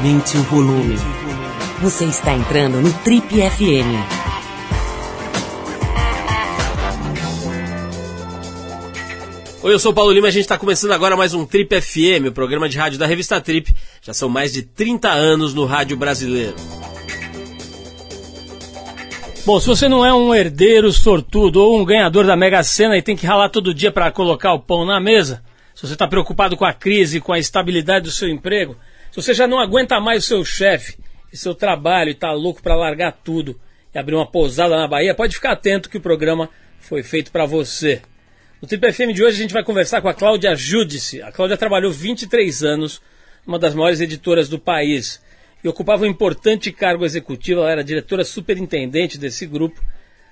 Aumente o volume. Você está entrando no Trip FM. Oi, eu sou o Paulo Lima e a gente está começando agora mais um Trip FM, o programa de rádio da revista Trip. Já são mais de 30 anos no rádio brasileiro. Bom, se você não é um herdeiro sortudo ou um ganhador da Mega Sena e tem que ralar todo dia para colocar o pão na mesa, se você está preocupado com a crise, com a estabilidade do seu emprego, se você já não aguenta mais o seu chefe e seu trabalho e está louco para largar tudo e abrir uma pousada na Bahia, pode ficar atento que o programa foi feito para você. No Triple FM de hoje a gente vai conversar com a Cláudia Judice. A Cláudia trabalhou 23 anos numa das maiores editoras do país e ocupava um importante cargo executivo, ela era diretora superintendente desse grupo,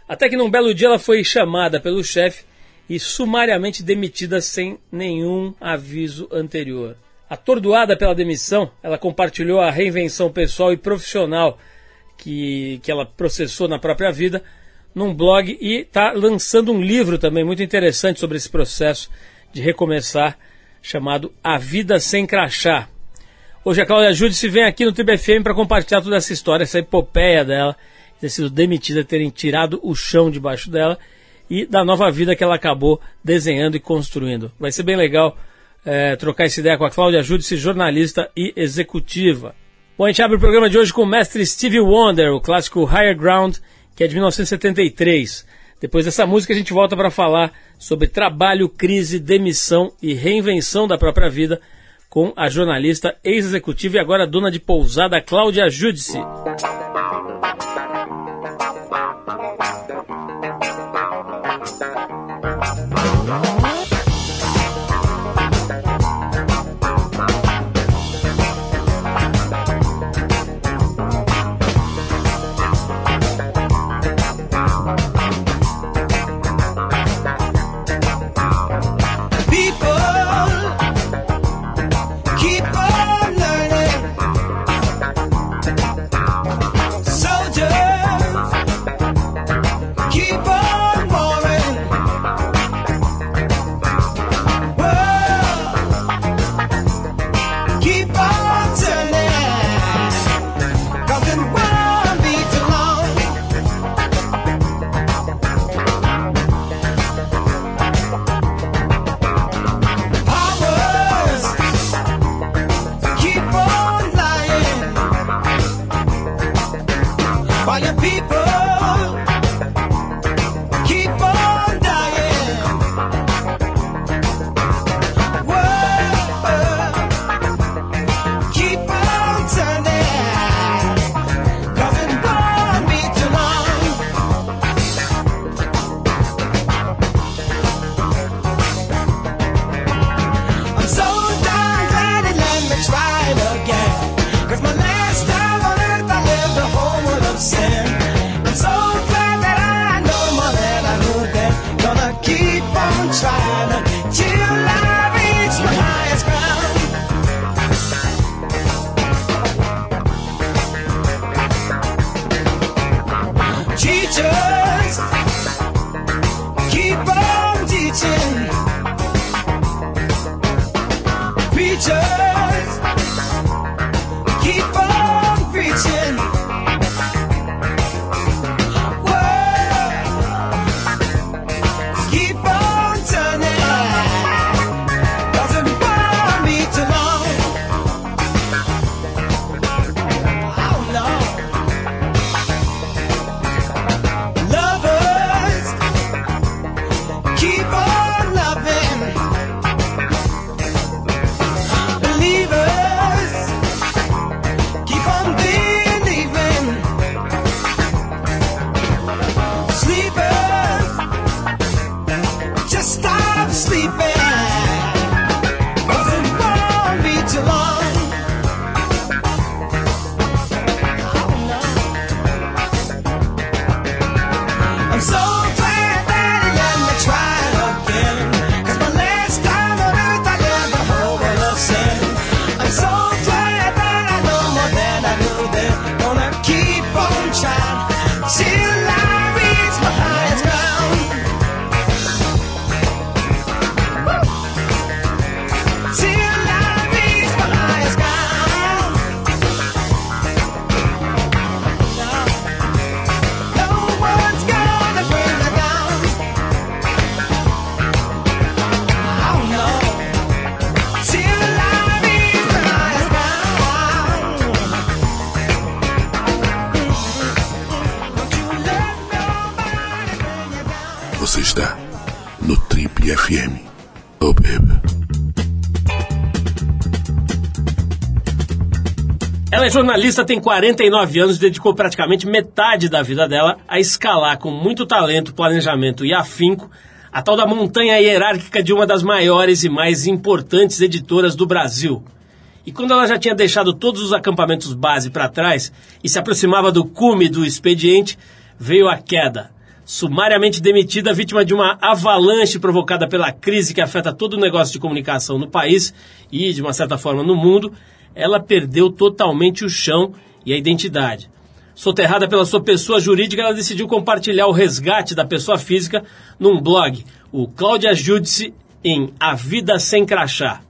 até que num belo dia ela foi chamada pelo chefe e sumariamente demitida sem nenhum aviso anterior. Atordoada pela demissão, ela compartilhou a reinvenção pessoal e profissional que, que ela processou na própria vida num blog e está lançando um livro também muito interessante sobre esse processo de recomeçar, chamado A Vida Sem Crachá. Hoje a Cláudia Júdice vem aqui no TBFM para compartilhar toda essa história, essa epopeia dela, de ter sido demitida, terem tirado o chão debaixo dela e da nova vida que ela acabou desenhando e construindo. Vai ser bem legal é, trocar essa ideia com a Cláudia Júdice, jornalista e executiva. Bom, a gente abre o programa de hoje com o mestre Stevie Wonder, o clássico Higher Ground, que é de 1973. Depois dessa música a gente volta para falar sobre trabalho, crise, demissão e reinvenção da própria vida com a jornalista, ex-executiva e agora dona de pousada Cláudia Júdice. Jornalista, tem 49 anos e dedicou praticamente metade da vida dela a escalar com muito talento, planejamento e afinco a tal da montanha hierárquica de uma das maiores e mais importantes editoras do Brasil. E quando ela já tinha deixado todos os acampamentos base para trás e se aproximava do cume do expediente, veio a queda. Sumariamente demitida, vítima de uma avalanche provocada pela crise que afeta todo o negócio de comunicação no país e, de uma certa forma, no mundo, ela perdeu totalmente o chão e a identidade. Soterrada pela sua pessoa jurídica, ela decidiu compartilhar o resgate da pessoa física num blog, o Cláudia Judice, em A Vida Sem Crachá.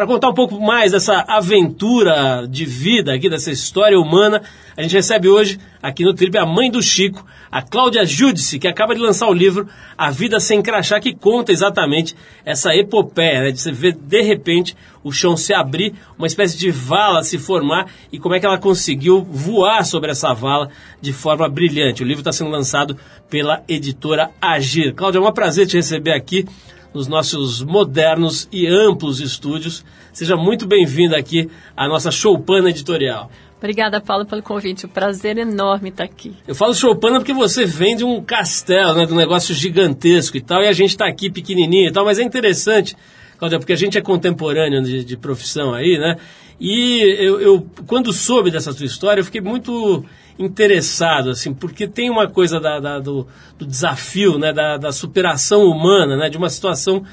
Para contar um pouco mais dessa aventura de vida aqui, dessa história humana, a gente recebe hoje aqui no Trip a mãe do Chico, a Cláudia Judice, que acaba de lançar o livro A Vida Sem Crachá, que conta exatamente essa epopeia, né, de você ver de repente o chão se abrir, uma espécie de vala se formar e como é que ela conseguiu voar sobre essa vala de forma brilhante. O livro está sendo lançado pela editora Agir. Cláudia, é um prazer te receber aqui nos nossos modernos e amplos estúdios. Seja muito bem-vinda aqui à nossa Choupana Editorial. Obrigada, Paulo, pelo convite. O um prazer enorme estar aqui. Eu falo Choupana porque você vem de um castelo, né, de um negócio gigantesco e tal, e a gente está aqui pequenininho e tal, mas é interessante, Cláudia, porque a gente é contemporâneo de, de profissão aí, né? E eu, eu, quando soube dessa sua história, eu fiquei muito interessado, assim, porque tem uma coisa da, da, do, do, desafio, né, da, da, superação humana, né, de uma situação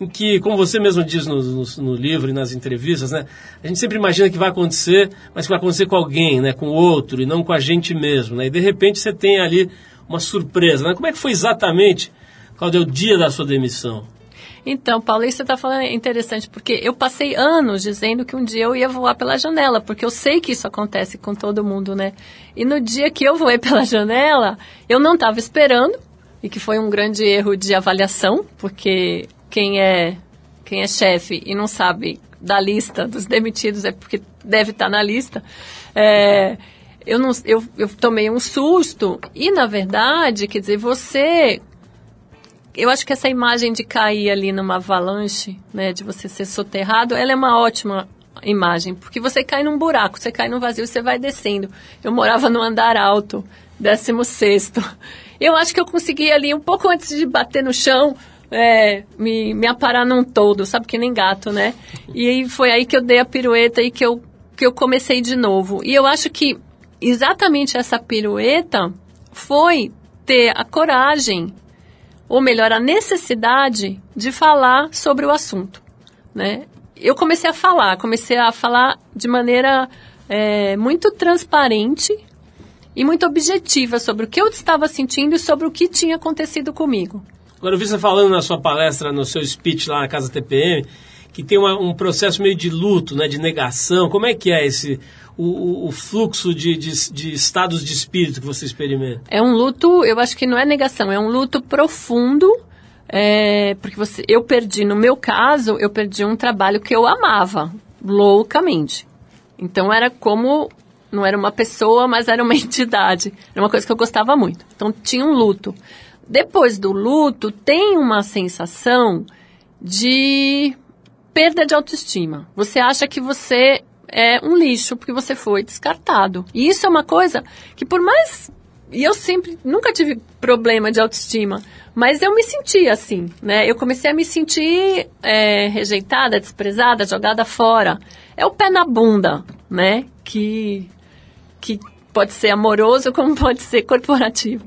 em que, como você mesmo diz no, no, no, livro e nas entrevistas, né, a gente sempre imagina que vai acontecer, mas que vai acontecer com alguém, né, com outro, e não com a gente mesmo, né, e de repente você tem ali uma surpresa, né, como é que foi exatamente, é o dia da sua demissão? Então, Paulo, isso você está falando é interessante, porque eu passei anos dizendo que um dia eu ia voar pela janela, porque eu sei que isso acontece com todo mundo, né? E no dia que eu voei pela janela, eu não estava esperando, e que foi um grande erro de avaliação, porque quem é, quem é chefe e não sabe da lista dos demitidos é porque deve estar tá na lista. É, eu, não, eu, eu tomei um susto e, na verdade, quer dizer, você eu acho que essa imagem de cair ali numa avalanche, né, de você ser soterrado, ela é uma ótima imagem, porque você cai num buraco, você cai num vazio, você vai descendo. Eu morava no andar alto, 16 sexto. Eu acho que eu consegui ali, um pouco antes de bater no chão, é, me, me aparar num todo, sabe, que nem gato, né? E foi aí que eu dei a pirueta e que eu, que eu comecei de novo. E eu acho que exatamente essa pirueta foi ter a coragem ou melhor, a necessidade de falar sobre o assunto. Né? Eu comecei a falar, comecei a falar de maneira é, muito transparente e muito objetiva sobre o que eu estava sentindo e sobre o que tinha acontecido comigo. Agora, eu vi você falando na sua palestra, no seu speech lá na Casa TPM, que tem uma, um processo meio de luto, né, de negação. Como é que é esse o, o fluxo de, de, de, estados de espírito que você experimenta? É um luto, eu acho que não é negação, é um luto profundo, é, porque você, eu perdi, no meu caso, eu perdi um trabalho que eu amava loucamente. Então era como não era uma pessoa, mas era uma entidade. Era uma coisa que eu gostava muito. Então tinha um luto. Depois do luto, tem uma sensação de perda de autoestima. Você acha que você é um lixo porque você foi descartado. E isso é uma coisa que por mais e eu sempre nunca tive problema de autoestima, mas eu me sentia assim, né? Eu comecei a me sentir é, rejeitada, desprezada, jogada fora. É o pé na bunda, né? Que que pode ser amoroso como pode ser corporativo.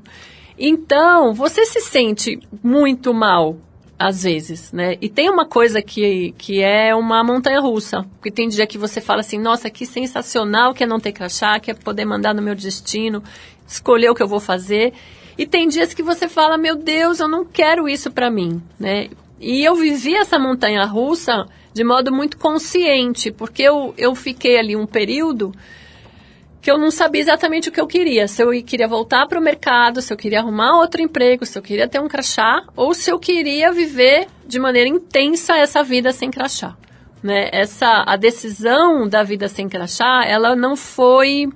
Então, você se sente muito mal às vezes, né? E tem uma coisa que, que é uma montanha russa. Porque tem dia que você fala assim, nossa, que sensacional que é não ter crachá, que é poder mandar no meu destino, escolher o que eu vou fazer. E tem dias que você fala, meu Deus, eu não quero isso para mim, né? E eu vivi essa montanha russa de modo muito consciente, porque eu, eu fiquei ali um período que eu não sabia exatamente o que eu queria. Se eu queria voltar para o mercado, se eu queria arrumar outro emprego, se eu queria ter um crachá, ou se eu queria viver de maneira intensa essa vida sem crachá. Né? Essa, a decisão da vida sem crachá, ela não foi,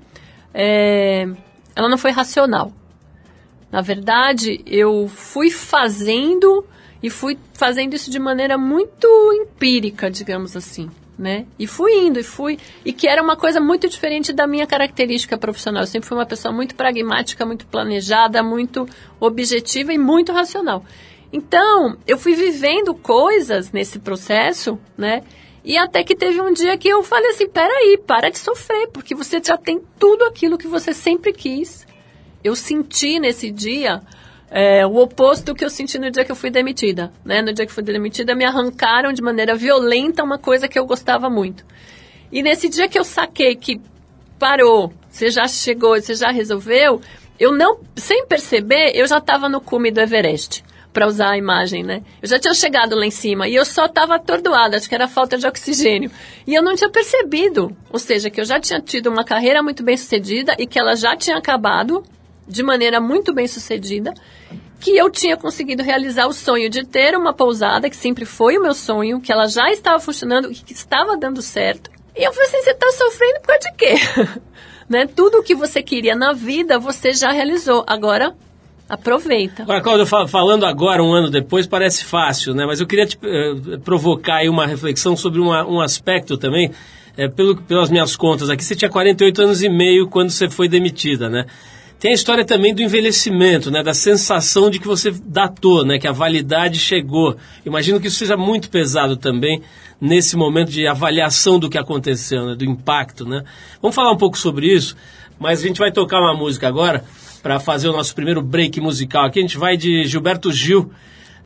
é, ela não foi racional. Na verdade, eu fui fazendo e fui fazendo isso de maneira muito empírica, digamos assim, né? E fui indo e fui e que era uma coisa muito diferente da minha característica profissional. Eu sempre fui uma pessoa muito pragmática, muito planejada, muito objetiva e muito racional. Então, eu fui vivendo coisas nesse processo, né? E até que teve um dia que eu falei assim: peraí, para de sofrer, porque você já tem tudo aquilo que você sempre quis. Eu senti nesse dia é, o oposto do que eu senti no dia que eu fui demitida. Né? No dia que fui demitida, me arrancaram de maneira violenta uma coisa que eu gostava muito. E nesse dia que eu saquei que parou, você já chegou, você já resolveu, eu não, sem perceber, eu já estava no cume do Everest para usar a imagem, né? Eu já tinha chegado lá em cima e eu só estava atordoada, acho que era falta de oxigênio. E eu não tinha percebido, ou seja, que eu já tinha tido uma carreira muito bem sucedida e que ela já tinha acabado de maneira muito bem sucedida, que eu tinha conseguido realizar o sonho de ter uma pousada, que sempre foi o meu sonho, que ela já estava funcionando que estava dando certo. E eu falei assim, você está sofrendo por causa de quê? né? Tudo o que você queria na vida, você já realizou. Agora, Aproveita. Agora, Cláudio, falando agora, um ano depois, parece fácil, né? Mas eu queria te, eh, provocar aí uma reflexão sobre uma, um aspecto também. Eh, pelo, pelas minhas contas aqui, você tinha 48 anos e meio quando você foi demitida, né? Tem a história também do envelhecimento, né? Da sensação de que você datou, né? Que a validade chegou. Imagino que isso seja muito pesado também nesse momento de avaliação do que aconteceu, né? Do impacto, né? Vamos falar um pouco sobre isso, mas a gente vai tocar uma música agora para fazer o nosso primeiro break musical aqui. A gente vai de Gilberto Gil,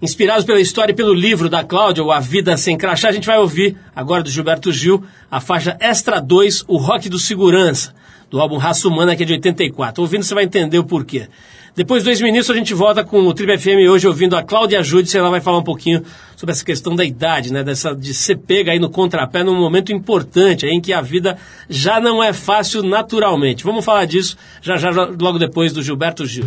inspirados pela história e pelo livro da Cláudia, o A Vida Sem Crachá. A gente vai ouvir agora do Gilberto Gil a faixa Extra 2, o Rock do Segurança, do álbum Raça Humana, que é de 84. Ouvindo você vai entender o porquê. Depois do ex-ministro, a gente volta com o Triple FM hoje ouvindo a Cláudia Ajude, ela vai falar um pouquinho sobre essa questão da idade, né? Dessa, de ser pega aí no contrapé num momento importante, aí, em que a vida já não é fácil naturalmente. Vamos falar disso já já logo depois do Gilberto Gil.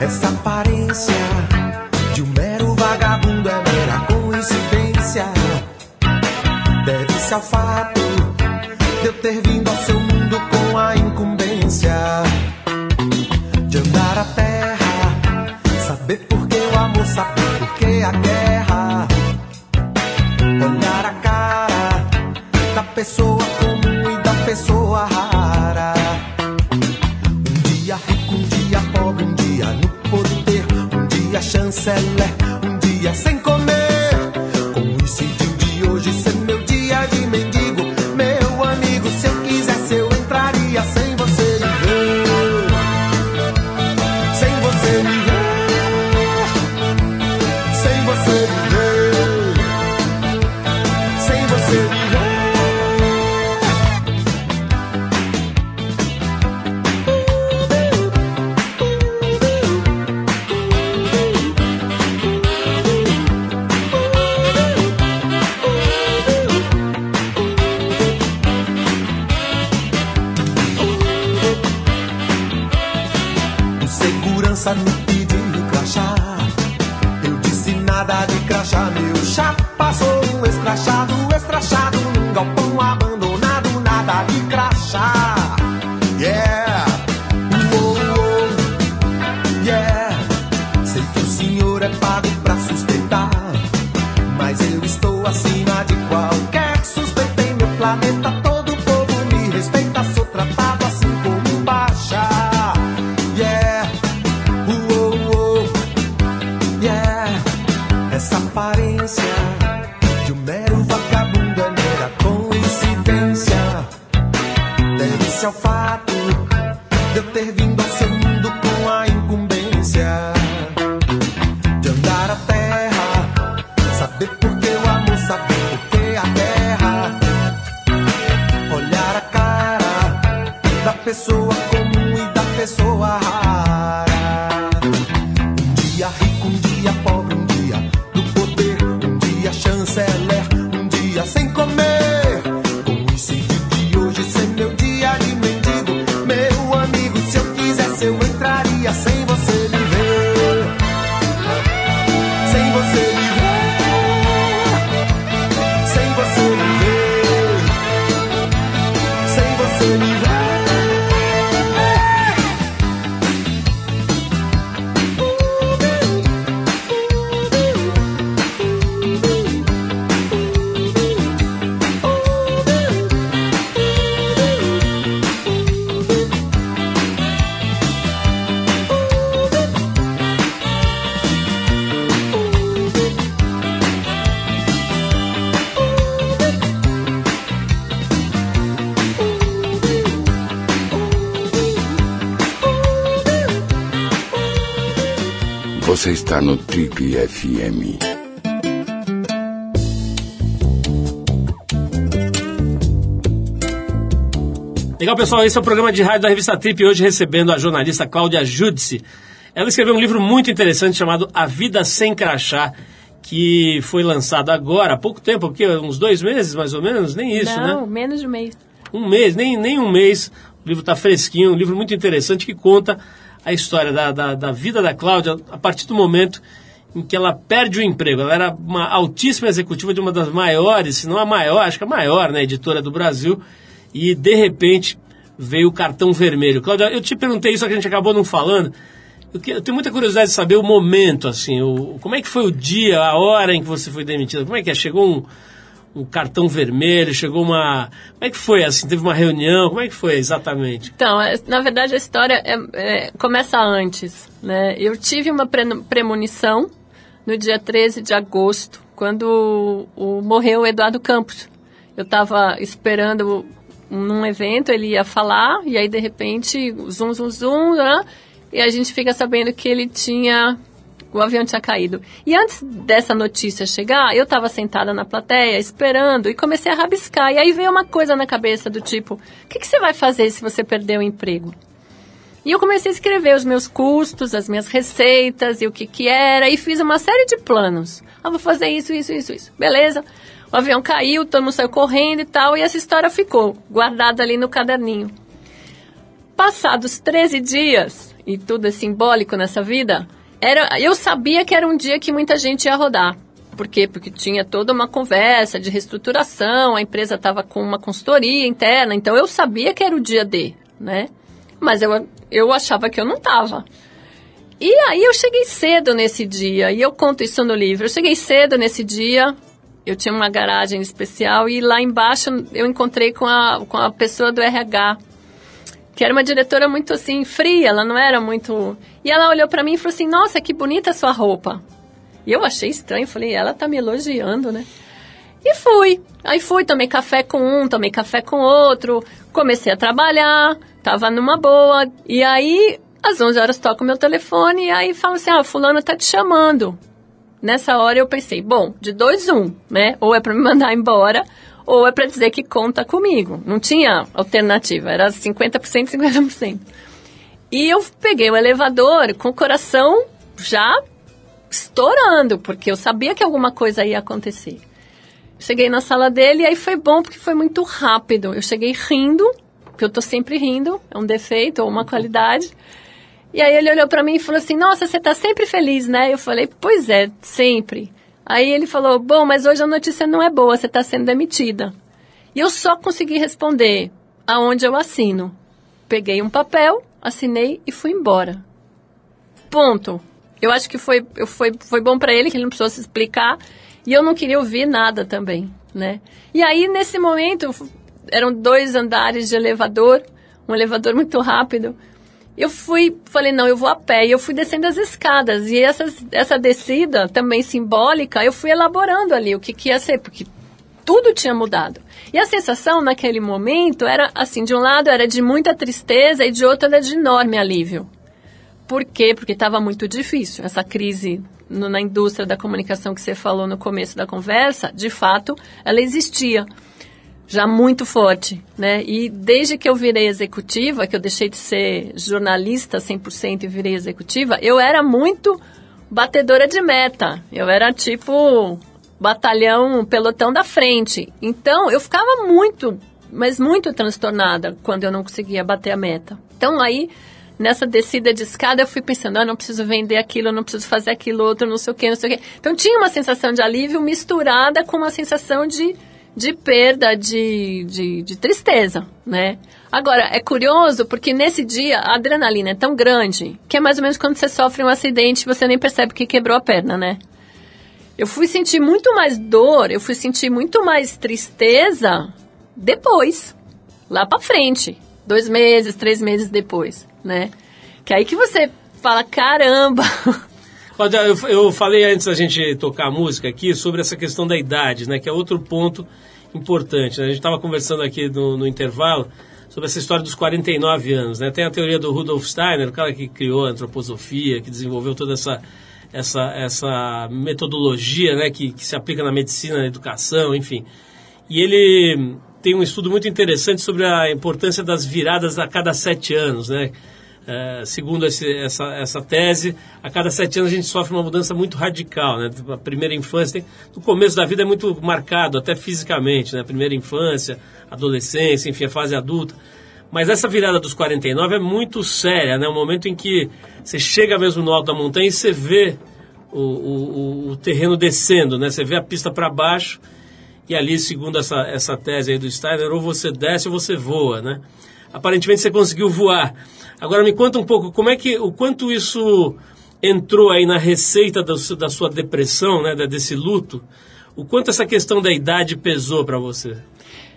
Essa aparência de um mero vagabundo é mera coincidência. Deve-se ao fato de eu ter vindo ao seu mundo com a incumbência de andar a terra, saber por que o amor, saber por que a guerra, olhar a cara da pessoa planeta todo FM. Legal, pessoal, esse é o programa de rádio da revista Trip, hoje recebendo a jornalista Cláudia Judice. Ela escreveu um livro muito interessante chamado A Vida Sem Crachá, que foi lançado agora, há pouco tempo, porque uns dois meses mais ou menos, nem isso, Não, né? menos de um mês. Um mês, nem, nem um mês. O livro está fresquinho, um livro muito interessante que conta a história da, da, da vida da Cláudia a partir do momento em que ela perde o emprego. Ela era uma altíssima executiva de uma das maiores, se não a maior, acho que a maior, né, editora do Brasil, e de repente veio o cartão vermelho. Cláudia, eu te perguntei isso, a gente acabou não falando. Eu, tenho muita curiosidade de saber o momento, assim, o, como é que foi o dia, a hora em que você foi demitida? Como é que é? Chegou um, um cartão vermelho, chegou uma... Como é que foi, assim? Teve uma reunião? Como é que foi exatamente? Então, é- na verdade, a história é- é- começa antes. Né? Eu tive uma pre- premonição no dia 13 de agosto, quando o, o- morreu o Eduardo Campos. Eu estava esperando num evento, ele ia falar, e aí, de repente, zum, zum, zum, né? e a gente fica sabendo que ele tinha o avião tinha caído. E antes dessa notícia chegar, eu estava sentada na plateia, esperando, e comecei a rabiscar. E aí veio uma coisa na cabeça do tipo: o que, que você vai fazer se você perder o emprego? E eu comecei a escrever os meus custos, as minhas receitas e o que que era, e fiz uma série de planos. Ah, vou fazer isso, isso, isso, isso. Beleza. O avião caiu, todo mundo saiu correndo e tal, e essa história ficou guardada ali no caderninho. Passados 13 dias, e tudo é simbólico nessa vida, era, eu sabia que era um dia que muita gente ia rodar. Por quê? Porque tinha toda uma conversa de reestruturação, a empresa estava com uma consultoria interna, então eu sabia que era o dia D, né? Mas eu, eu achava que eu não estava. E aí eu cheguei cedo nesse dia, e eu conto isso no livro. Eu cheguei cedo nesse dia, eu tinha uma garagem especial, e lá embaixo eu encontrei com a, com a pessoa do RH, que era uma diretora muito assim, fria, ela não era muito. E ela olhou para mim e falou assim: Nossa, que bonita a sua roupa. E eu achei estranho, falei: Ela tá me elogiando, né? E fui. Aí fui, tomei café com um, tomei café com outro, comecei a trabalhar, tava numa boa. E aí, às 11 horas, toco meu telefone e aí fala assim: Ah, fulano tá te chamando. Nessa hora eu pensei: Bom, de dois, um, né? Ou é para me mandar embora, ou é para dizer que conta comigo. Não tinha alternativa, era 50%, 50%. E eu peguei o elevador com o coração já estourando, porque eu sabia que alguma coisa ia acontecer. Cheguei na sala dele e aí foi bom porque foi muito rápido. Eu cheguei rindo, porque eu tô sempre rindo, é um defeito ou uma qualidade. E aí ele olhou para mim e falou assim: "Nossa, você tá sempre feliz, né?" Eu falei: "Pois é, sempre". Aí ele falou: "Bom, mas hoje a notícia não é boa, você está sendo demitida". E eu só consegui responder aonde eu assino. Peguei um papel, assinei e fui embora. Ponto. Eu acho que foi, foi, foi bom para ele, que ele não precisou se explicar. E eu não queria ouvir nada também, né? E aí, nesse momento, eram dois andares de elevador, um elevador muito rápido. Eu fui, falei, não, eu vou a pé. E eu fui descendo as escadas. E essas, essa descida, também simbólica, eu fui elaborando ali o que, que ia ser, porque tudo tinha mudado. E a sensação naquele momento era assim, de um lado era de muita tristeza e de outro era de enorme alívio. Por quê? Porque estava muito difícil. Essa crise no, na indústria da comunicação que você falou no começo da conversa, de fato, ela existia. Já muito forte, né? E desde que eu virei executiva, que eu deixei de ser jornalista 100% e virei executiva, eu era muito batedora de meta. Eu era tipo batalhão, pelotão da frente. Então, eu ficava muito, mas muito transtornada quando eu não conseguia bater a meta. Então, aí, nessa descida de escada, eu fui pensando, ah, não preciso vender aquilo, não preciso fazer aquilo outro, não sei o quê, não sei o quê. Então, tinha uma sensação de alívio misturada com uma sensação de de perda, de, de, de tristeza, né? Agora, é curioso porque nesse dia a adrenalina é tão grande que é mais ou menos quando você sofre um acidente você nem percebe que quebrou a perna, né? Eu fui sentir muito mais dor, eu fui sentir muito mais tristeza depois, lá pra frente. Dois meses, três meses depois, né? Que aí que você fala, caramba, eu, falei antes da gente tocar a música aqui sobre essa questão da idade, né? Que é outro ponto importante. Né? A gente estava conversando aqui no, no, intervalo sobre essa história dos 49 anos. Né? Tem a teoria do Rudolf Steiner, o cara que criou a antroposofia, que desenvolveu toda essa, essa, essa metodologia né? que, que se aplica na medicina, na educação, enfim. E ele tem um estudo muito interessante sobre a importância das viradas a cada sete anos, né? É, segundo esse, essa, essa tese, a cada sete anos a gente sofre uma mudança muito radical. Né? A primeira infância, no começo da vida é muito marcado, até fisicamente, né? primeira infância, adolescência, enfim, a fase adulta. Mas essa virada dos 49 é muito séria, né? O momento em que você chega mesmo no alto da montanha e você vê o, o, o terreno descendo, né? Você vê a pista para baixo e ali, segundo essa, essa tese aí do Steiner, ou você desce ou você voa, né? Aparentemente você conseguiu voar. Agora me conta um pouco como é que o quanto isso entrou aí na receita do, da sua depressão, né, desse luto. O quanto essa questão da idade pesou para você?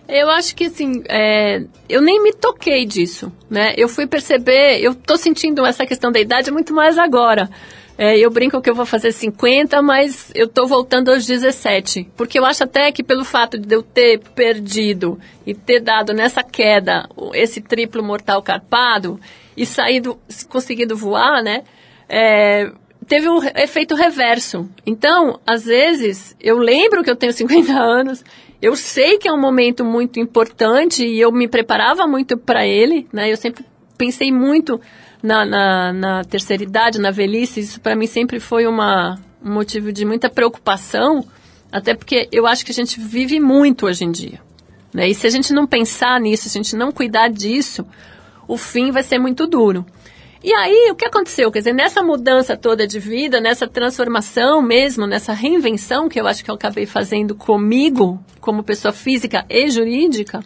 Eu acho que assim, é, eu nem me toquei disso, né? Eu fui perceber, eu tô sentindo essa questão da idade muito mais agora. É, eu brinco que eu vou fazer 50, mas eu tô voltando aos 17. Porque eu acho até que pelo fato de eu ter perdido e ter dado nessa queda esse triplo mortal carpado, e saído, conseguido voar, né? É, teve um efeito reverso. Então, às vezes, eu lembro que eu tenho 50 anos, eu sei que é um momento muito importante e eu me preparava muito para ele, né? Eu sempre pensei muito na, na, na terceira idade, na velhice, isso para mim sempre foi uma, um motivo de muita preocupação, até porque eu acho que a gente vive muito hoje em dia. Né? E se a gente não pensar nisso, se a gente não cuidar disso, o fim vai ser muito duro. E aí, o que aconteceu? Quer dizer, nessa mudança toda de vida, nessa transformação mesmo, nessa reinvenção que eu acho que eu acabei fazendo comigo, como pessoa física e jurídica,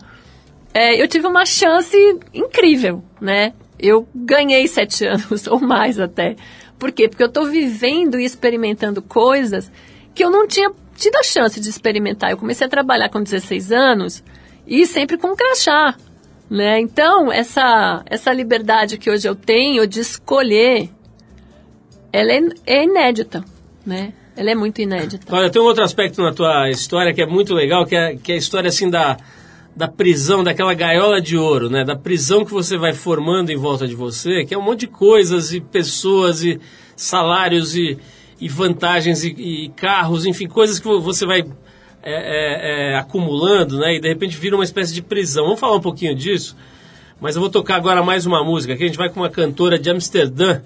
é, eu tive uma chance incrível, né? Eu ganhei sete anos, ou mais até. Por quê? Porque eu estou vivendo e experimentando coisas que eu não tinha tido a chance de experimentar. Eu comecei a trabalhar com 16 anos e sempre com crachá. Né? Então, essa, essa liberdade que hoje eu tenho de escolher, ela é, é inédita, né? Ela é muito inédita. Olha, tem um outro aspecto na tua história que é muito legal, que é, que é a história assim da, da prisão, daquela gaiola de ouro, né? Da prisão que você vai formando em volta de você, que é um monte de coisas e pessoas e salários e, e vantagens e, e carros, enfim, coisas que você vai é, é, é, acumulando, né? E de repente vira uma espécie de prisão. Vamos falar um pouquinho disso, mas eu vou tocar agora mais uma música. Aqui a gente vai com uma cantora de Amsterdã,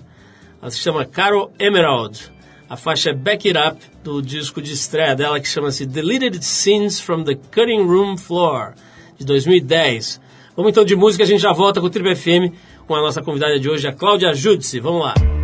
ela se chama Carol Emerald. A faixa é Back It Up, do disco de estreia dela, que chama-se Deleted Scenes from the Cutting Room Floor, de 2010. Vamos então de música, a gente já volta com o Triple FM, com a nossa convidada de hoje, a Cláudia Judice. Vamos lá.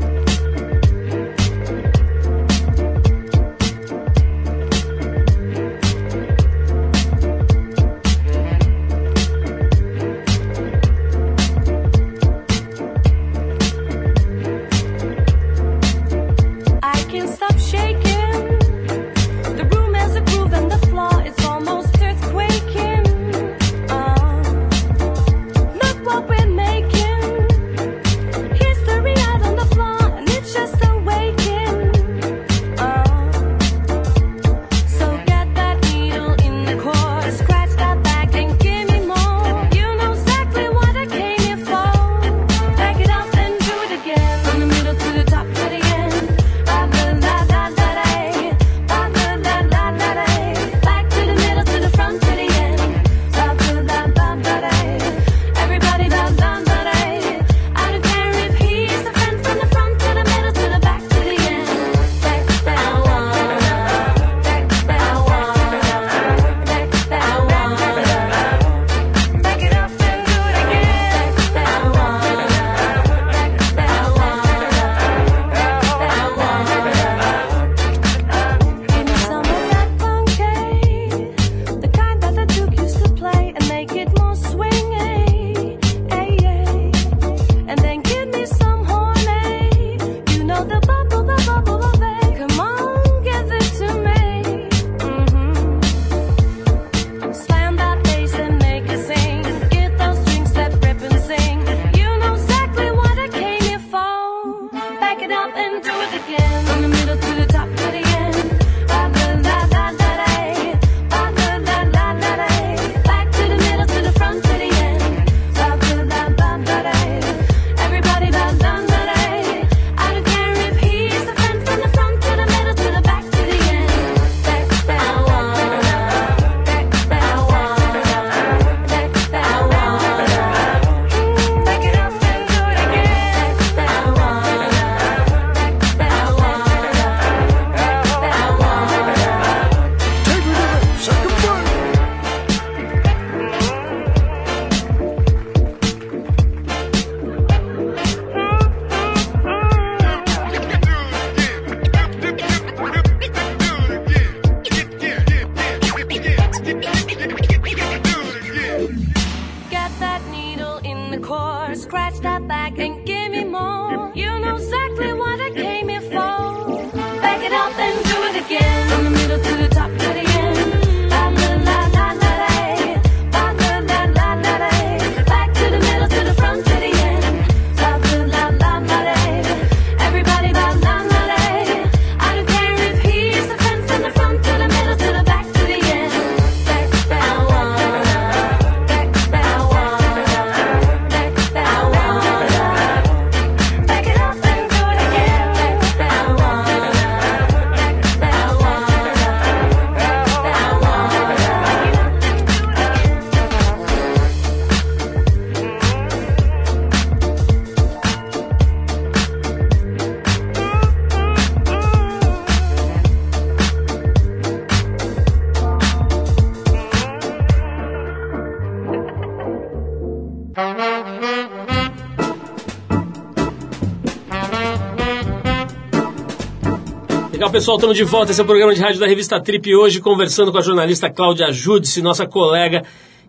Pessoal, estamos de volta. Esse é o programa de rádio da revista Trip hoje, conversando com a jornalista Cláudia Judice, nossa colega,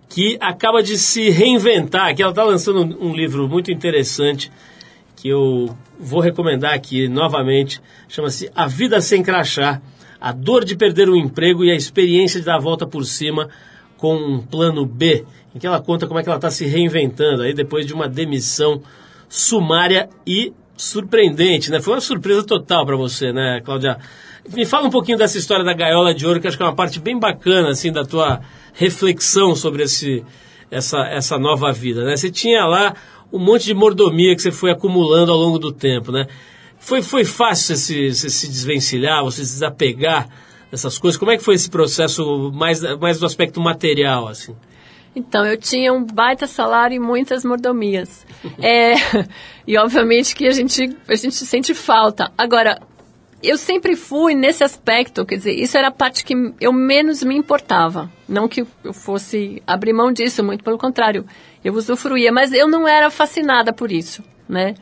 que acaba de se reinventar. Que ela está lançando um, livro muito interessante que eu vou recomendar aqui novamente. Chama-se A Vida Sem Crachá: A Dor de Perder o Emprego e a Experiência de Dar a Volta por Cima com um Plano B, em que ela conta como é que ela está se reinventando aí depois de uma demissão sumária e surpreendente, né? Foi uma surpresa total para você, né, Cláudia? Me fala um pouquinho dessa história da gaiola de ouro, que acho que é uma parte bem bacana, assim, da tua reflexão sobre esse, essa, essa nova vida, né? Você tinha lá um monte de mordomia que você foi acumulando ao longo do tempo, né? Foi, foi fácil você se, se desvencilhar, você se desapegar dessas coisas? Como é que foi esse processo mais, mais do aspecto material, assim? Então, eu tinha um baita salário e muitas mordomias. É, e obviamente que a gente, a gente sente falta. Agora, eu sempre fui nesse aspecto, quer dizer, isso era a parte que eu menos me importava. Não que eu fosse abrir mão disso, muito pelo contrário. Eu usufruía, mas eu não era fascinada por isso, né?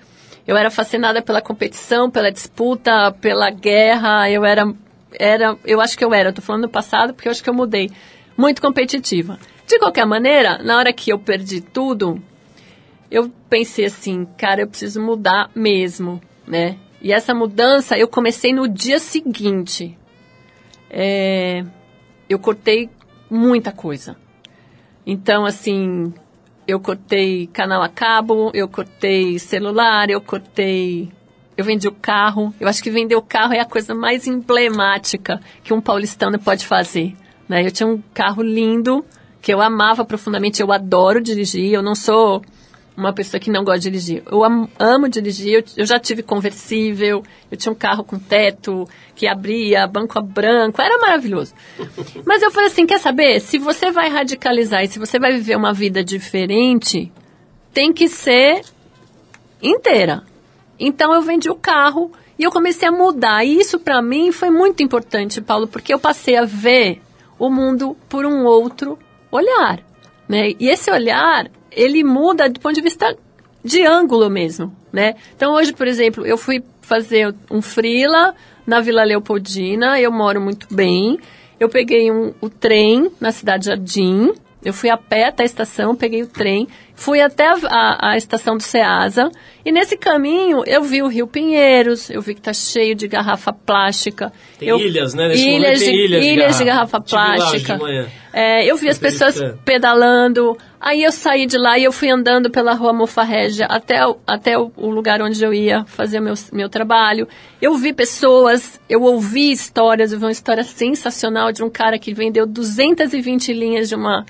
Eu era fascinada pela competição, pela disputa, pela guerra. Eu era, era, eu acho que eu era. Estou falando do passado porque eu acho que eu mudei. Muito competitiva. De qualquer maneira, na hora que eu perdi tudo, eu pensei assim, cara, eu preciso mudar mesmo, né? E essa mudança eu comecei no dia seguinte. É, eu cortei muita coisa. Então, assim, eu cortei canal a cabo, eu cortei celular, eu cortei. Eu vendi o carro. Eu acho que vender o carro é a coisa mais emblemática que um paulistano pode fazer. Né? Eu tinha um carro lindo que eu amava profundamente. Eu adoro dirigir. Eu não sou uma pessoa que não gosta de dirigir. Eu am- amo dirigir. Eu, eu já tive conversível. Eu tinha um carro com teto que abria, banco branco. Era maravilhoso. Mas eu falei assim, quer saber? Se você vai radicalizar e se você vai viver uma vida diferente, tem que ser inteira. Então eu vendi o carro e eu comecei a mudar. E isso para mim foi muito importante, Paulo, porque eu passei a ver o mundo por um outro olhar, né? E esse olhar, ele muda do ponto de vista de ângulo mesmo, né? Então hoje, por exemplo, eu fui fazer um freela na Vila Leopoldina, eu moro muito bem. Eu peguei um, o trem na Cidade Jardim, eu fui a pé até a estação, peguei o trem, fui até a, a- a estação do Ceasa e nesse caminho eu vi o Rio Pinheiros, eu vi que tá cheio de garrafa plástica. Tem Eu- ilhas, né? Nesse ilhas momento tem de, ilhas de ilhas de garrafa. garrafa de plástica. manhã. É, eu vi as pessoas pedalando. Aí eu saí de lá e eu fui andando pela rua Mofarrégia até, o- até o, o lugar onde eu ia fazer meu, meu trabalho. Eu vi pessoas, eu ouvi histórias. Eu vi uma história sensacional de um cara que vendeu 220 linhas de uma,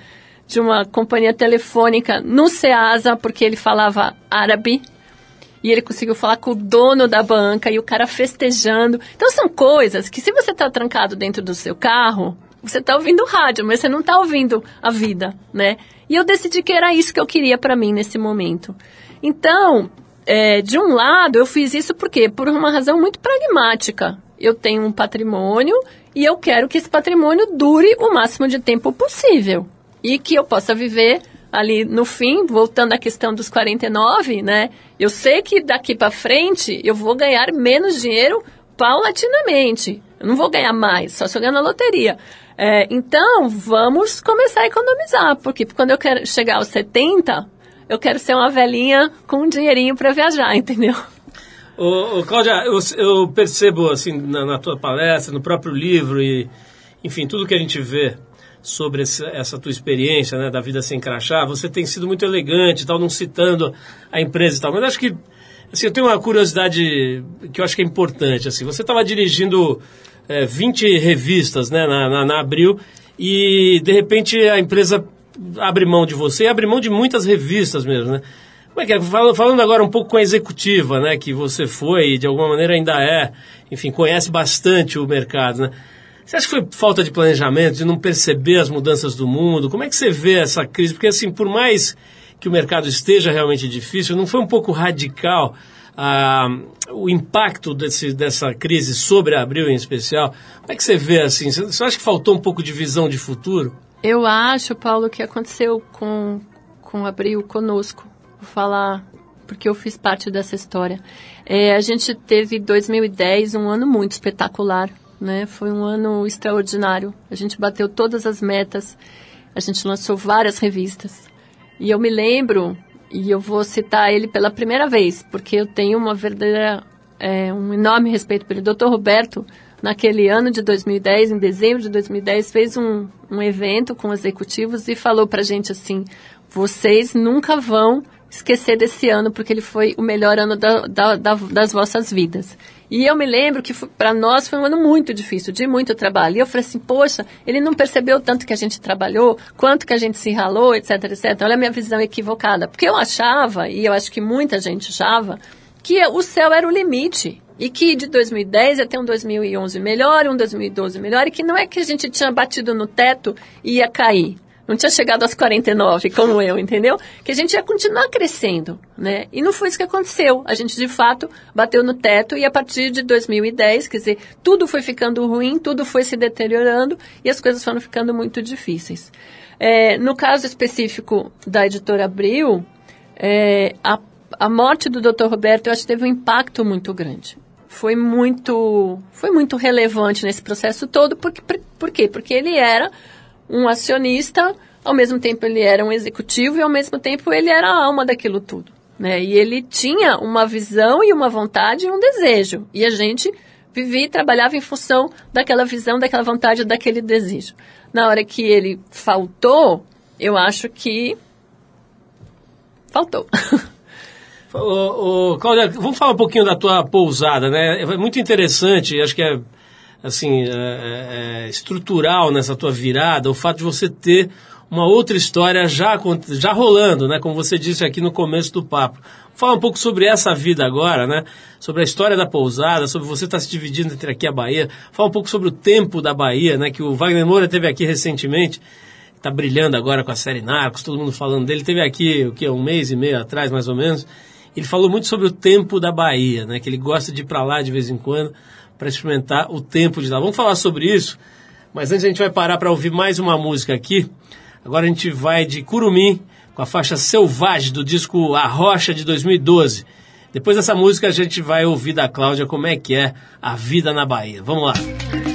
de uma companhia telefônica no Ceasa, porque ele falava árabe. E ele conseguiu falar com o dono da banca e o cara festejando. Então são coisas que se você está trancado dentro do seu carro, você está ouvindo rádio, mas você não está ouvindo a vida, né? E eu decidi que era isso que eu queria para mim nesse momento. Então, é, de um lado, eu fiz isso por quê? Por uma razão muito pragmática. Eu tenho um patrimônio e eu quero que esse patrimônio dure o máximo de tempo possível. E que eu possa viver ali no fim, voltando à questão dos 49, né? Eu sei que daqui para frente eu vou ganhar menos dinheiro paulatinamente. Eu não vou ganhar mais, só se eu ganhar na loteria. É, então, vamos começar a economizar, porque quando eu quero chegar aos 70, eu quero ser uma velhinha com um dinheirinho para viajar, entendeu? Ô, ô, Cláudia, eu, eu percebo assim na, na tua palestra, no próprio livro e, enfim, tudo que a gente vê sobre esse- essa tua experiência, né, da vida sem crachá, você tem sido muito elegante, tal, não citando a empresa e tal, mas acho que assim, eu tenho uma curiosidade que eu acho que é importante, assim, você estava dirigindo é, 20 revistas, né, na, na, na Abril e de repente a empresa abre mão de você e abre mão de muitas revistas mesmo, né? Como é que é? Fal- Falando agora um pouco com a executiva, né, que você foi e de alguma maneira ainda é, enfim, conhece bastante o mercado, né? Você acha que foi falta de planejamento, de não perceber as mudanças do mundo? Como é que você vê essa crise? Porque, assim, por mais que o mercado esteja realmente difícil, não foi um pouco radical ah, o impacto desse, dessa crise sobre Abril em especial? Como é que você vê, assim? Você acha que faltou um pouco de visão de futuro? Eu acho, Paulo, que aconteceu com, com Abril conosco. Vou falar porque eu fiz parte dessa história. É, a gente teve 2010 um ano muito espetacular, né? Foi um ano extraordinário. A gente bateu todas as metas. A gente lançou várias revistas. E eu me lembro, e eu vou citar ele pela primeira vez, porque eu tenho uma verdadeira, é, um enorme respeito pelo Dr. Roberto. Naquele ano de 2010, em dezembro de 2010, fez um, um evento com executivos e falou pra gente assim: vocês nunca vão esquecer desse ano, porque ele foi o melhor ano da- da- da- das vossas vidas. E eu me lembro que para nós foi um ano muito difícil, de muito trabalho. E eu falei assim, poxa, ele não percebeu tanto que a gente trabalhou, quanto que a gente se ralou, etc, etc. Olha a minha visão equivocada. Porque eu achava, e eu acho que muita gente achava, que o céu era o limite. E que de 2010 ia ter um 2011 melhor, um 2012 melhor, e que não é que a gente tinha batido no teto e ia cair. Não tinha chegado aos 49, como eu, entendeu? Que a gente ia continuar crescendo, né? E não foi isso que aconteceu. A gente, de fato, bateu no teto e a partir de 2010, quer dizer, tudo foi ficando ruim, tudo foi se deteriorando e as coisas foram ficando muito difíceis. É, no caso específico da editora Abril, é, a, a morte do Dr. Roberto, eu acho que teve um impacto muito grande. Foi muito, foi muito relevante nesse processo todo. Por, por quê? Porque ele era um acionista, ao mesmo tempo ele era um executivo e ao mesmo tempo ele era a alma daquilo tudo. Né? E ele tinha uma visão e uma vontade e um desejo. E a gente vivia e trabalhava em função daquela visão, daquela vontade, daquele desejo. Na hora que ele faltou, eu acho que faltou. Ô, ô, Cláudia, vamos falar um pouquinho da tua pousada, né? É muito interessante, acho que é assim, é, é, é estrutural nessa tua virada, o fato de você ter uma outra história já, já rolando, né? Como você disse aqui no começo do papo. Fala um pouco sobre essa vida agora, né? Sobre a história da pousada, sobre você estar se dividindo entre aqui e a Bahia. Fala um pouco sobre o tempo da Bahia, né? Que o Wagner Moura teve aqui recentemente. Está brilhando agora com a série Narcos, todo mundo falando dele. Teve aqui, o que, um mês e meio atrás, mais ou menos. Ele falou muito sobre o tempo da Bahia, né? Que ele gosta de ir para lá de vez em quando para experimentar o tempo de lá. Vamos falar sobre isso, mas antes a gente vai parar para ouvir mais uma música aqui. Agora a gente vai de Curumim, com a faixa Selvagem do disco A Rocha de 2012. Depois dessa música a gente vai ouvir da Cláudia como é que é a vida na Bahia. Vamos lá.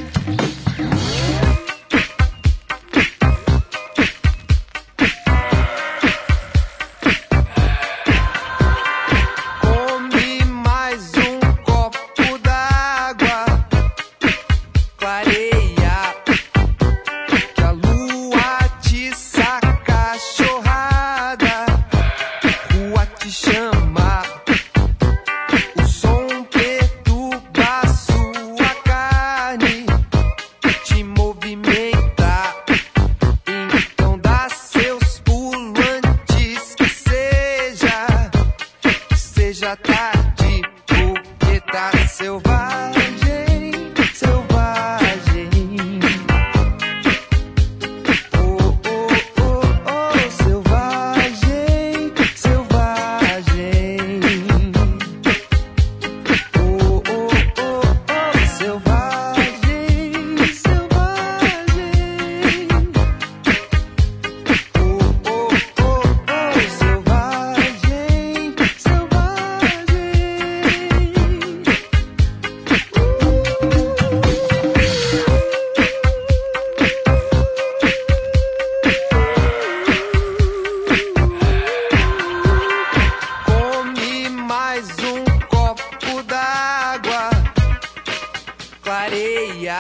areia.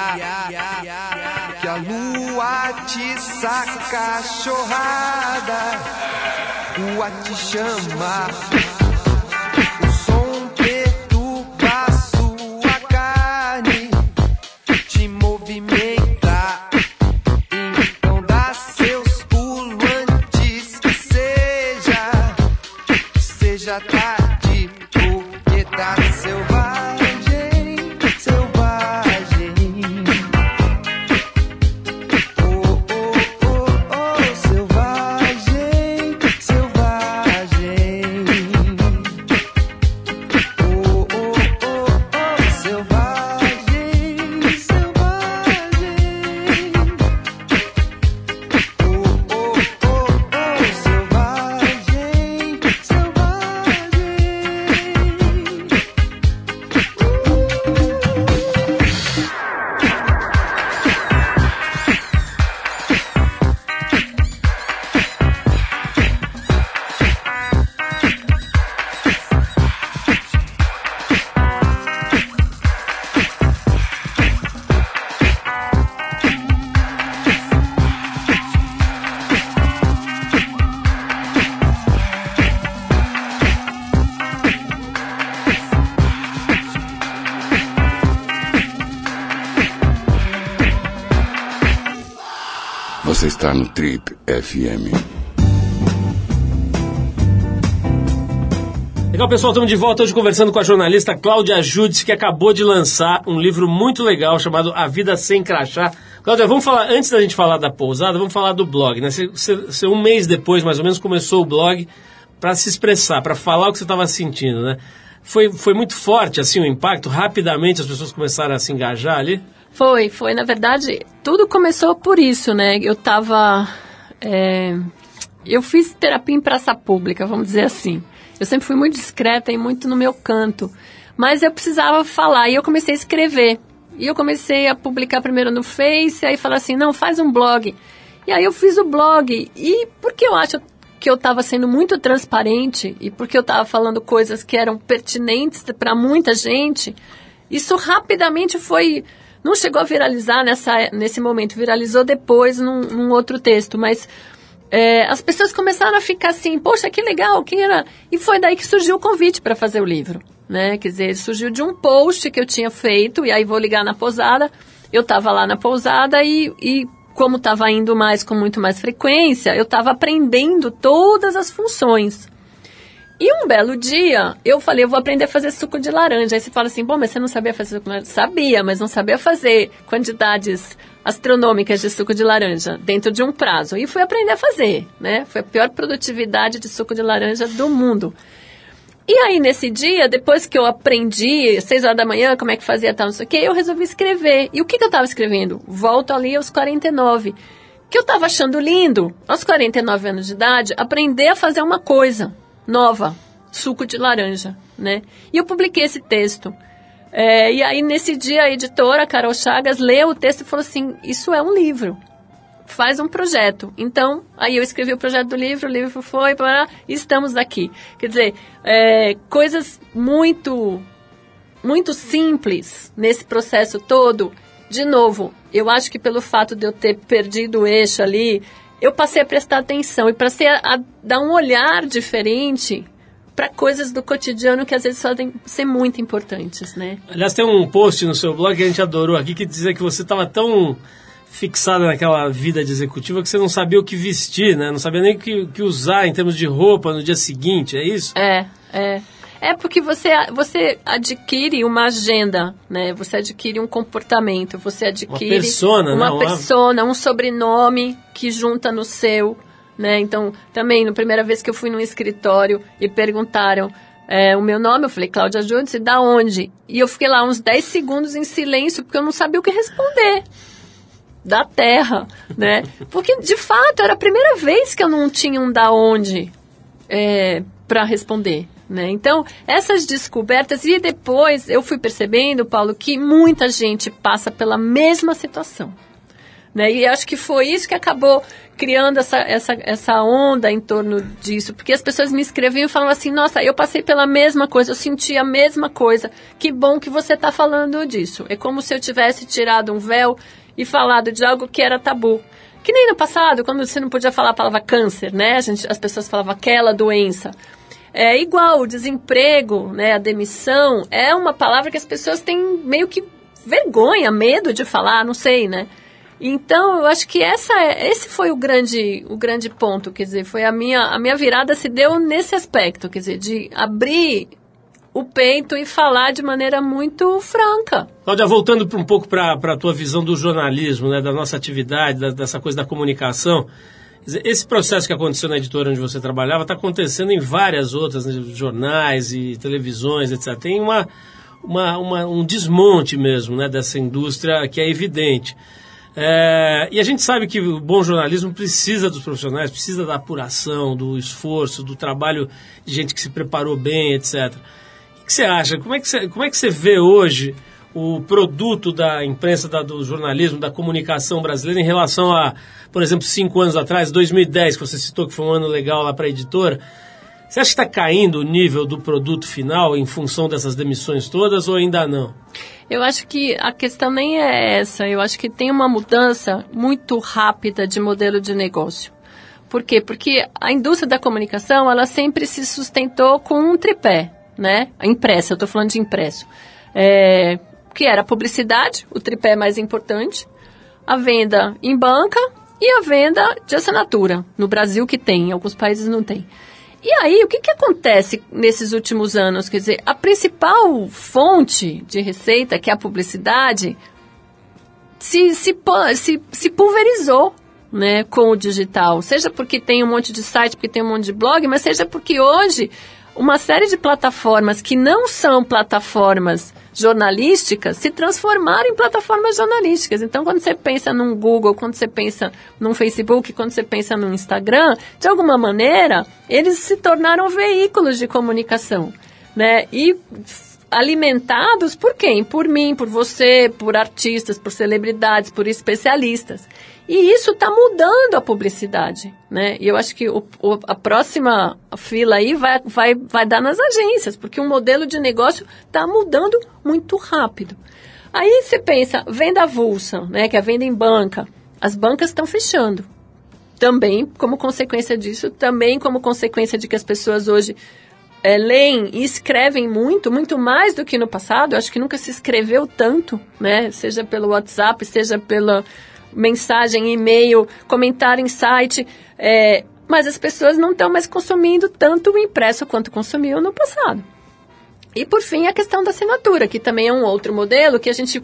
Que a lua te saca cachorrada, o te chama. No Trip FM. Legal, pessoal, estamos de volta hoje conversando com a jornalista Cláudia Judice, que acabou de lançar um livro muito legal chamado A Vida Sem Crachá. Cláudia, vamos falar, antes da gente falar da pousada, vamos falar do blog, né? Você- você um mês depois, mais ou menos, começou o blog para se expressar, para falar o que você estava sentindo, né? Foi, foi muito forte, assim, o impacto? Rapidamente as pessoas começaram a se engajar ali? Foi, foi. Na verdade, tudo começou por isso, né? Eu tava. é, eu fiz terapia em praça pública, vamos dizer assim. Eu sempre fui muito discreta e muito no meu canto. Mas eu precisava falar e eu comecei a escrever. E eu comecei a publicar primeiro no Face, aí falar assim, não, faz um blog. E aí eu fiz o blog. E porque eu acho que eu estava sendo muito transparente e porque eu estava falando coisas que eram pertinentes para muita gente, isso rapidamente foi. Não chegou a viralizar nessa, nesse momento, viralizou depois num, num outro texto, mas é, as pessoas começaram a ficar assim, poxa, que legal, quem era? E foi daí que surgiu o convite para fazer o livro, né? Quer dizer, surgiu de um post que eu tinha feito, e aí vou ligar na pousada, eu estava lá na pousada e, e como estava indo mais com muito mais frequência, eu estava aprendendo todas as funções. E um belo dia, eu falei, eu vou aprender a fazer suco de laranja. Aí você fala assim, bom, mas você não sabia fazer suco de laranja? Sabia, mas não sabia fazer quantidades astronômicas de suco de laranja dentro de um prazo. E fui aprender a fazer, né? Foi a pior produtividade de suco de laranja do mundo. E aí, nesse dia, depois que eu aprendi, seis horas da manhã, como é que fazia tal, não sei o quê, eu resolvi escrever. E o que, que eu estava escrevendo? Volto ali aos 49. Que eu estava achando lindo, aos 49 anos de idade, aprender a fazer uma coisa nova, suco de laranja, né? E eu publiquei esse texto. É, e aí, nesse dia, a editora, Carol Chagas, leu o texto e falou assim, isso é um livro faz um projeto. Então, aí eu escrevi o projeto do livro, o livro foi, para estamos aqui. Quer dizer, é, coisas muito, muito simples nesse processo todo. De novo, eu acho que pelo fato de eu ter perdido o eixo ali, eu passei a prestar atenção e passei a, a dar um olhar diferente para coisas do cotidiano que às vezes podem ser muito importantes, né? Aliás, tem um post no seu blog que a gente adorou aqui que dizia que você estava tão fixada naquela vida de executiva que você não sabia o que vestir, né? Não sabia nem o que, o que usar em termos de roupa no dia seguinte, é isso? É, é. É porque você, você adquire uma agenda, né? Você adquire um comportamento, você adquire persona, uma né? Uma- persona, um sobrenome que junta no seu, né? Então, também, na primeira vez que eu fui num escritório e perguntaram é, o meu nome, eu falei, Cláudia Judice, da onde? E eu fiquei lá uns 10 segundos em silêncio, porque eu não sabia o que responder da terra, né? Porque de fato era a primeira vez que eu não tinha um da onde para responder, né? Então essas descobertas e depois eu fui percebendo, Paulo, que muita gente passa pela mesma situação, né? E acho que foi isso que acabou criando essa, essa, essa onda em torno disso, porque as pessoas me escreviam e falavam assim, nossa, eu passei pela mesma coisa, eu senti a mesma coisa, que bom que você está falando disso. É como se eu tivesse tirado um véu e falado de algo que era tabu. Que nem no passado, quando você não podia falar a palavra câncer, né? A gente, as pessoas falavam aquela doença. É igual o desemprego, né? A demissão é uma palavra que as pessoas têm meio que vergonha, medo de falar, não sei, né? Então, eu acho que essa é, esse foi o grande, o grande ponto, quer dizer, foi a minha, a minha virada se deu nesse aspecto, quer dizer, de abrir o peito e falar de maneira muito franca. Cláudia, voltando um pouco para a tua visão do jornalismo, né, da nossa atividade, da- dessa coisa da comunicação, esse processo que aconteceu na editora onde você trabalhava está acontecendo em várias outras né, jornais e televisões, etc. Tem uma, uma, uma- um desmonte mesmo né, dessa indústria que é evidente. É, e a gente sabe que o bom jornalismo precisa dos profissionais, precisa da apuração, do esforço, do trabalho de gente que se preparou bem, etc. O que você acha? Como é que você, como é que você vê hoje o produto da imprensa, da- do jornalismo, da comunicação brasileira em relação a, por exemplo, cinco anos atrás, 2010, que você citou que foi um ano legal lá para a editora? Você acha que está caindo o nível do produto final em função dessas demissões todas ou ainda não? Eu acho que a questão nem é essa. Eu acho que tem uma mudança muito rápida de modelo de negócio. Por quê? Porque a indústria da comunicação, ela sempre se sustentou com um tripé, né? A impressa, eu estou falando de impresso. É, que era a publicidade, o tripé mais importante, a venda em banca e a venda de assinatura. No Brasil que tem, em alguns países não tem. E aí, o que, que acontece nesses últimos anos? Quer dizer, a principal fonte de receita, que é a publicidade, se, se, se, se pulverizou né, com o digital. Seja porque tem um monte de site, porque tem um monte de blog, mas seja porque hoje uma série de plataformas que não são plataformas jornalísticas se transformaram em plataformas jornalísticas. Então, quando você pensa num Google, quando você pensa num Facebook, quando você pensa no Instagram, de alguma maneira, eles se tornaram veículos de comunicação. Né? E alimentados por quem? Por mim, por você, por artistas, por celebridades, por especialistas. E isso está mudando a publicidade, né? E eu acho que o, o- a próxima fila aí vai, vai, vai dar nas agências, porque o modelo de negócio está mudando muito rápido. Aí você pensa, venda avulsa, né? Que é a venda em banca. As bancas estão fechando também como consequência disso, também como consequência de que as pessoas hoje é, leem e escrevem muito, muito mais do que no passado. Eu acho que nunca se escreveu tanto, né? Seja pelo WhatsApp, seja pela mensagem, e-mail, comentário em site. é, mas as pessoas não estão mais consumindo tanto o impresso quanto consumiam no passado. E por fim, a questão da assinatura, que também é um outro modelo que a gente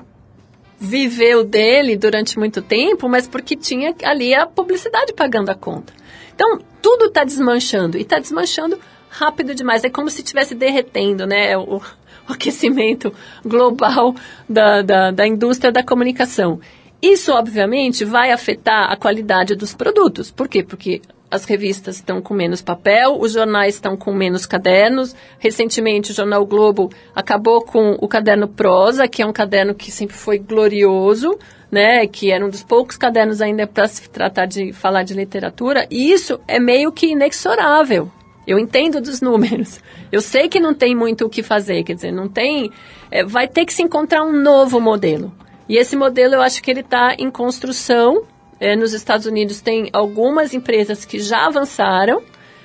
viveu dele durante muito tempo, mas porque tinha ali a publicidade pagando a conta. Então, tudo está desmanchando e está desmanchando rápido demais. É como se estivesse derretendo, né? O, o aquecimento global da, da, da indústria da comunicação. Isso, obviamente, vai afetar a qualidade dos produtos. Por quê? Porque as revistas estão com menos papel, os jornais estão com menos cadernos. Recentemente, o jornal Globo acabou com o caderno prosa, que é um caderno que sempre foi glorioso, né? Que era um dos poucos cadernos ainda para se tratar de falar de literatura. E isso é meio que inexorável. Eu entendo dos números. Eu sei que não tem muito o que fazer, quer dizer, não tem. é, vai ter que se encontrar um novo modelo. E esse modelo eu acho que ele está em construção. É, nos Estados Unidos tem algumas empresas que já avançaram,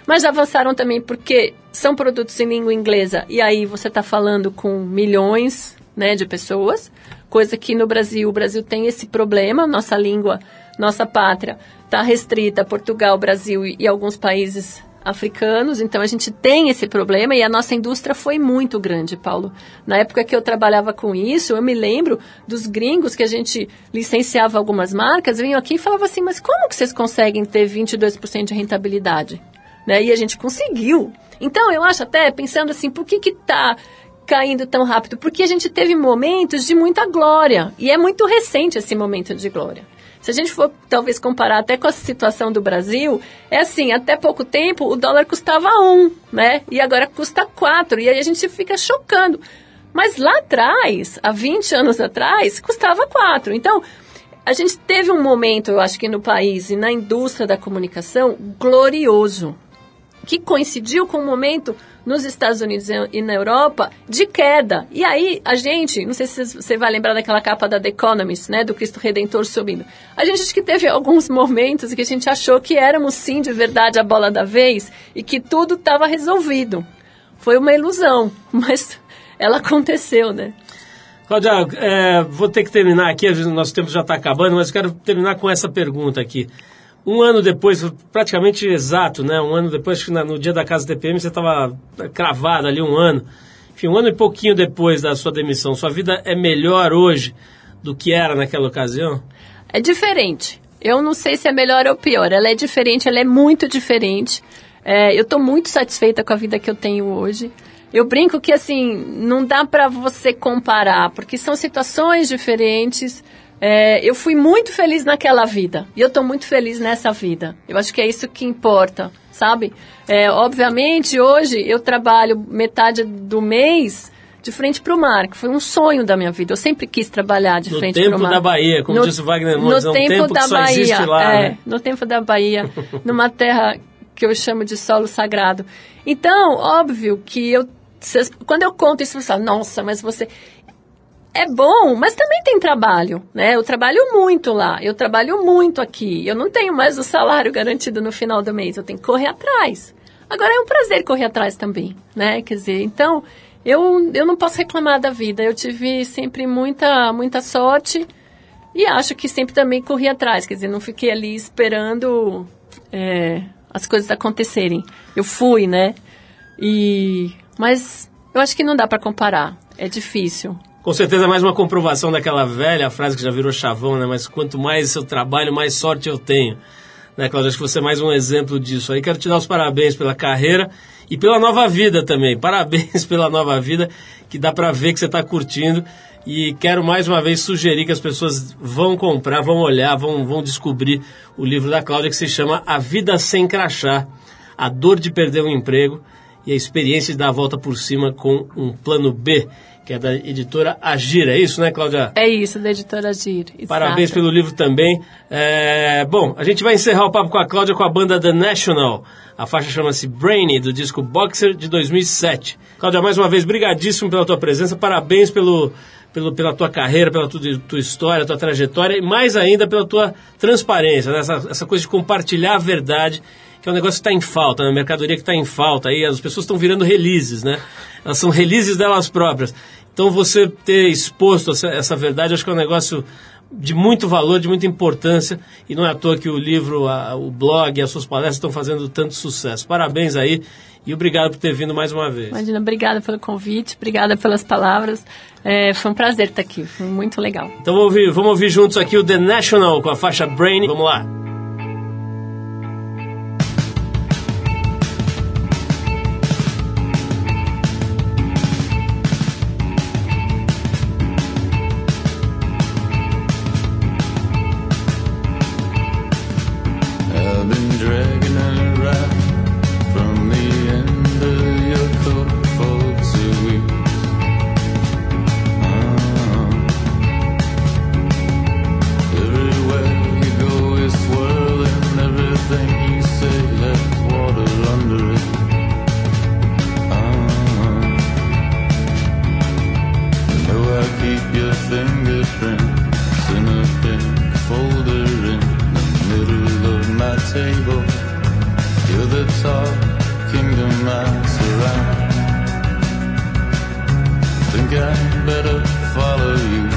mas já avançaram também porque são produtos em língua inglesa. E aí você está falando com milhões né, de pessoas, coisa que no Brasil, o Brasil tem esse problema, nossa língua, nossa pátria está restrita Portugal, Brasil e, e alguns países africanos, então a gente tem esse problema e a nossa indústria foi muito grande, Paulo. Na época que eu trabalhava com isso, eu me lembro dos gringos que a gente licenciava algumas marcas, vinham aqui e falavam assim, mas como que vocês conseguem ter 22% de rentabilidade? Né? E a gente conseguiu. Então, eu acho até, pensando assim, por que que tá caindo tão rápido? Porque a gente teve momentos de muita glória, e é muito recente esse momento de glória. Se a gente for talvez comparar até com a situação do Brasil, é assim, até pouco tempo o dólar custava um, né? E agora custa quatro, e aí a gente fica chocando. Mas lá atrás, há 20 anos atrás, custava quatro. Então, a gente teve um momento, eu acho que no país e na indústria da comunicação, glorioso que coincidiu com um momento nos Estados Unidos e na Europa de queda. E aí a gente, não sei se você vai lembrar daquela capa da The Economist, né, do Cristo Redentor subindo. A gente acho que teve alguns momentos que a gente achou que éramos sim de verdade a bola da vez e que tudo estava resolvido. Foi uma ilusão, mas ela aconteceu, né? Cláudia, é, vou ter que terminar aqui, nosso tempo já está acabando, mas quero terminar com essa pergunta aqui. Um ano depois, praticamente exato, né? Um ano depois, que no dia da casa TPM você estava cravado ali um ano. Enfim, um ano e pouquinho depois da sua demissão, sua vida é melhor hoje do que era naquela ocasião? É diferente. Eu não sei se é melhor ou pior. Ela é diferente, ela é muito diferente. É, eu estou muito satisfeita com a vida que eu tenho hoje. Eu brinco que, assim, não dá para você comparar, porque são situações diferentes. É, eu fui muito feliz naquela vida e eu estou muito feliz nessa vida. Eu acho que é isso que importa, sabe? É, obviamente, hoje eu trabalho metade do mês de frente para o mar, que foi um sonho da minha vida. Eu sempre quis trabalhar de No frente tempo para o mar. da Bahia, como disse o Wagner no Montes, é um tempo tempo da Bahia, lá, é, né? no tempo da Bahia, numa terra que eu chamo de solo sagrado. Então, óbvio que eu, cês- quando eu conto isso, você fala, nossa, mas você é bom, mas também tem trabalho, né? Eu trabalho muito lá, eu trabalho muito aqui. Eu não tenho mais o salário garantido no final do mês, eu tenho que correr atrás. Agora é um prazer correr atrás também, né? Quer dizer, então eu, eu não posso reclamar da vida. Eu tive sempre muita muita sorte e acho que sempre também corri atrás. Quer dizer, não fiquei ali esperando é, as coisas acontecerem. Eu fui, né? E mas eu acho que não dá para comparar. É difícil. Com certeza mais uma comprovação daquela velha frase que já virou chavão, né? Mas quanto mais eu trabalho, mais sorte eu tenho. Né, Cláudia? Acho que você é mais um exemplo disso. Aí quero te dar os parabéns pela carreira e pela nova vida também. Parabéns pela nova vida, que dá pra ver que você está curtindo. E quero mais uma vez sugerir que as pessoas vão comprar, vão olhar, vão, vão descobrir o livro da Cláudia que se chama A Vida Sem Crachá. A dor de perder um emprego e a experiência de dar a volta por cima com um plano B, que é da editora Agir. É isso, né, Cláudia? É isso, da editora Gir. Parabéns exato. pelo livro também. É, bom, a gente vai encerrar o papo com a Cláudia com a banda The National. A faixa chama-se Brainy, do disco Boxer de 2007. Cláudia, mais uma vez, brigadíssimo pela tua presença. Parabéns pelo, pelo, pela tua carreira, pela tua, tua história, tua trajetória e mais ainda pela tua transparência, né? essa, essa coisa de compartilhar a verdade, que é um negócio que está em falta, né? mercadoria que está em falta. Aí as pessoas estão virando releases, né? Elas são releases delas próprias. Então você ter exposto essa, essa verdade, acho que é um negócio de muito valor, de muita importância, e não é à toa que o livro, a- o blog e as suas palestras estão fazendo tanto sucesso. Parabéns aí e obrigado por ter vindo mais uma vez. Imagina, obrigada pelo convite, obrigada pelas palavras. É, foi um prazer estar aqui, foi muito legal. Então vamos ouvir, vamos ouvir juntos aqui o The National com a faixa Brain. Vamos lá. table. You're the top kingdom I surround. Think I'd better follow you.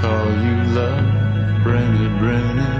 call you love, bring it, bring it.